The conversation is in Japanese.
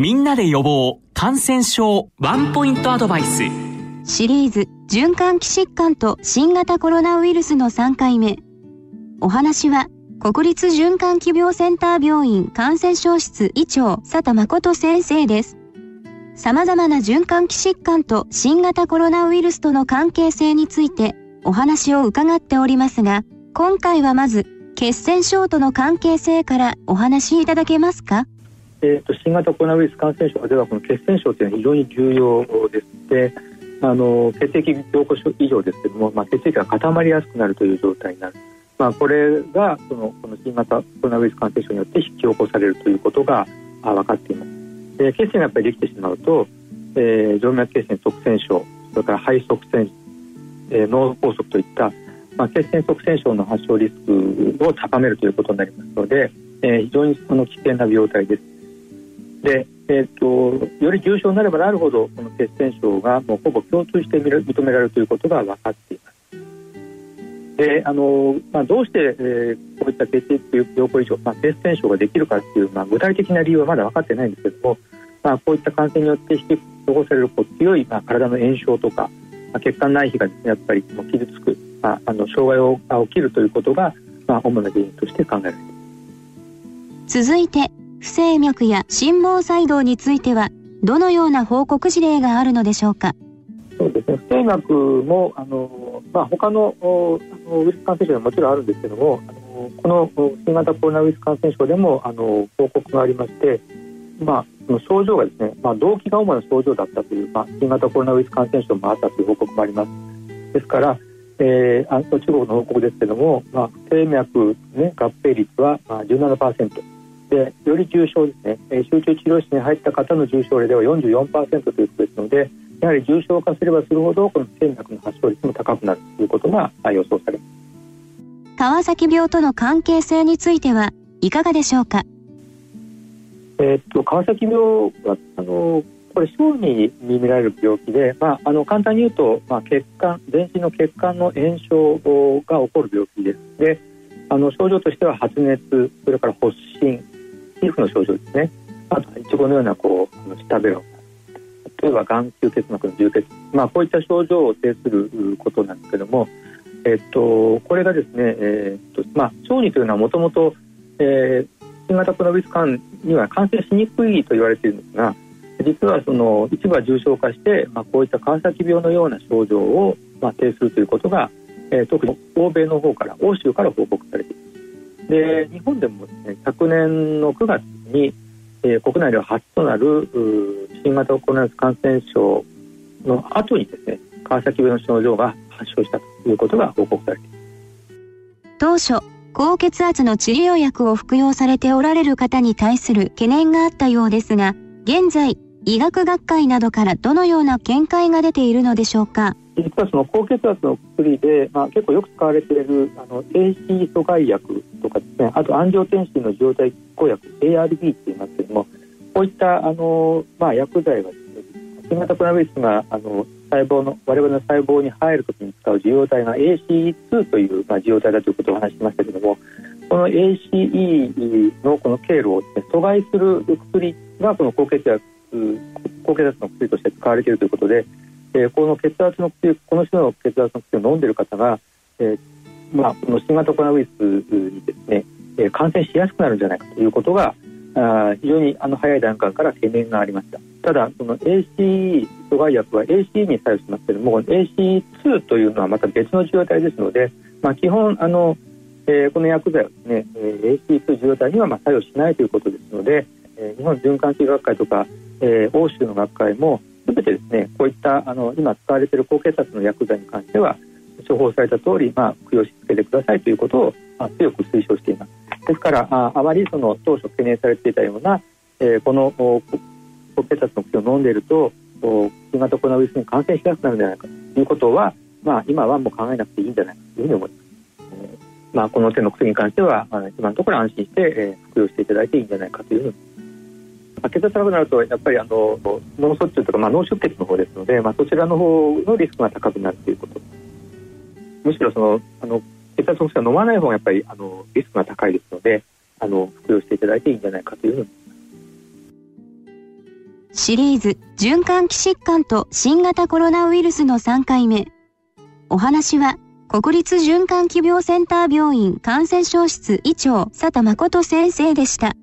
みんなで予防感染症ワンポイントアドバイス。シリーズ循環器疾患と新型コロナウイルスの3回目。お話は国立循環器病センター病院感染症室医長佐田誠先生です。様々な循環器疾患と新型コロナウイルスとの関係性についてお話を伺っておりますが今回はまず血栓症との関係性からお話しいただけますか？えーと、新型コロナウイルス感染症ではこの血栓症というのは非常に重要でしてあの血液凝固症以上ですけども、まあ、血液が固まりやすくなるという状態になる、まあ、これがそのこの新型コロナウイルス感染症によって引き起こされるということが分かっています。で血栓がやっぱりできてしまうと、えー、静脈血栓塞栓症それから肺塞栓、えー、脳梗塞といった、まあ、血栓塞栓症の発症リスクを高めるということになりますので、えー、非常にその危険な病態です。で、えーと、より重症になればなるほどこの血栓症がもうほぼ共通して認められるということが分かっています。であのまあ、どうして、えー、こういった血液凝固異常、まあ、血栓症ができるかっていう、まあ、具体的な理由はまだ分かってないんですけども、まあ、こういった感染によって引き起こされるこう強い、まあ、体の炎症とか、まあ、血管内皮がです、ね、やっぱりもう傷つく、まあ、あの障害をが起きるということが、まあ、主な原因として考えられます。続いて不整脈や心房細動についてはどのような報告事例があるのでしょうか？そうですね。不整脈もあの、まあ、他のあのウイルス感染症はももちろんあるんですけどもあのこの新型コロナウイルス感染症でもあの報告がありまして、まあ、その症状がですね、まあ、動機が主な症状だったという、まあ、新型コロナウイルス感染症もあったという報告もあります。ですから、えー、あ中国の報告ですけども、まあ、不整脈、ね、合併率は、まあ、17%。でより重症ですね、え集中治療室に入った方の重症例では44%ということですのでやはり重症化すればするほどこの不整脈の発症率も高くなるということが予想されます。川崎病との関係性についてはいかがでしょうか？えー、っと川崎病はあのこれ小児に見られる病気で、まあ、あの簡単に言うと、まあ、血管全身の血管の炎症が起こる病気です。であの症状としては発熱それから発疹皮膚の症状ですね。あといちごのようなこう舌ベロ例えば眼球結膜の充血、まあ、こういった症状を呈することなんですけども、えっと、これがですね、えー、っとまあ、小児というのはもともと新型コロナウイルス感には感染しにくいと言われているんですが実はその一部は重症化して、まあ、こういった川崎病のような症状を、まあ、呈するということが、えー、特に欧米の方から欧州から報告されています。で日本でもですね昨年の9月に、えー、国内では初となる新型コロナウイルス感染症の後にですね川崎病の症状が発症したということが報告されています。当初高血圧の治療薬を服用されておられる方に対する懸念があったようですが現在医学学会などからどのような見解が出ているのでしょうか？実はその高血圧の薬で、まあ、結構よく使われているあの AC 阻害薬とかですねあと安静天心の受容体抗薬 ARB って言いますけれどもこういったあの、まあ、薬剤はですね新型コロナウイルスがあの細胞の我々の細胞に入るときに使う受容体が ACE2 という、まあ、受容体だということをお話ししましたけれどもこの ACE のこの経路を、ね、阻害する薬がこの高血圧高血圧の薬として使われているということでえー、この血圧の薬この種の血圧の薬を飲んでる方が、えーまあ、この新型コロナウイルスにですね、えー、感染しやすくなるんじゃないかということがあ非常にあの早い段階から懸念がありました。ただその AC 阻害薬は ACE に作用しますけれども AC2 というのはまた別の受容体ですので、まあ、基本あの、えー、この薬剤はですね、えー、AC2 受容体にはまあ作用しないということですので、えー、日本循環器学会とか、えー、欧州の学会もべてですねこういったあの今使われている高血圧の薬剤に関しては処方された通り、まあ、服用し続けてくださいということを、まあ、強く推奨しています。ですからああまりその当初懸念されていたような、えー、この高血圧の薬を飲んでいると新型コロナウイルスに感染しやすくなるんじゃないかということは、まあ、今はもう考えなくていいんじゃないかというふうに思います。えー、まあ、この手の薬に関しては、まあ、今のところ安心して、えー、服用していただいていいんじゃないかというふうに思います。血圧高くなるとやっぱりあの脳卒中とか、まあ、脳出血の方ですので、まあ、そちらの方のリスクが高くなるということむしろそのあの血圧の薬は飲まない方がやっぱりあのリスクが高いですのであの服用していただいていいんじゃないかというふうにシリーズ循環器疾患と新型コロナウイルスの3回目。お話は国立循環器病センター病院感染症室医長佐田誠先生でした。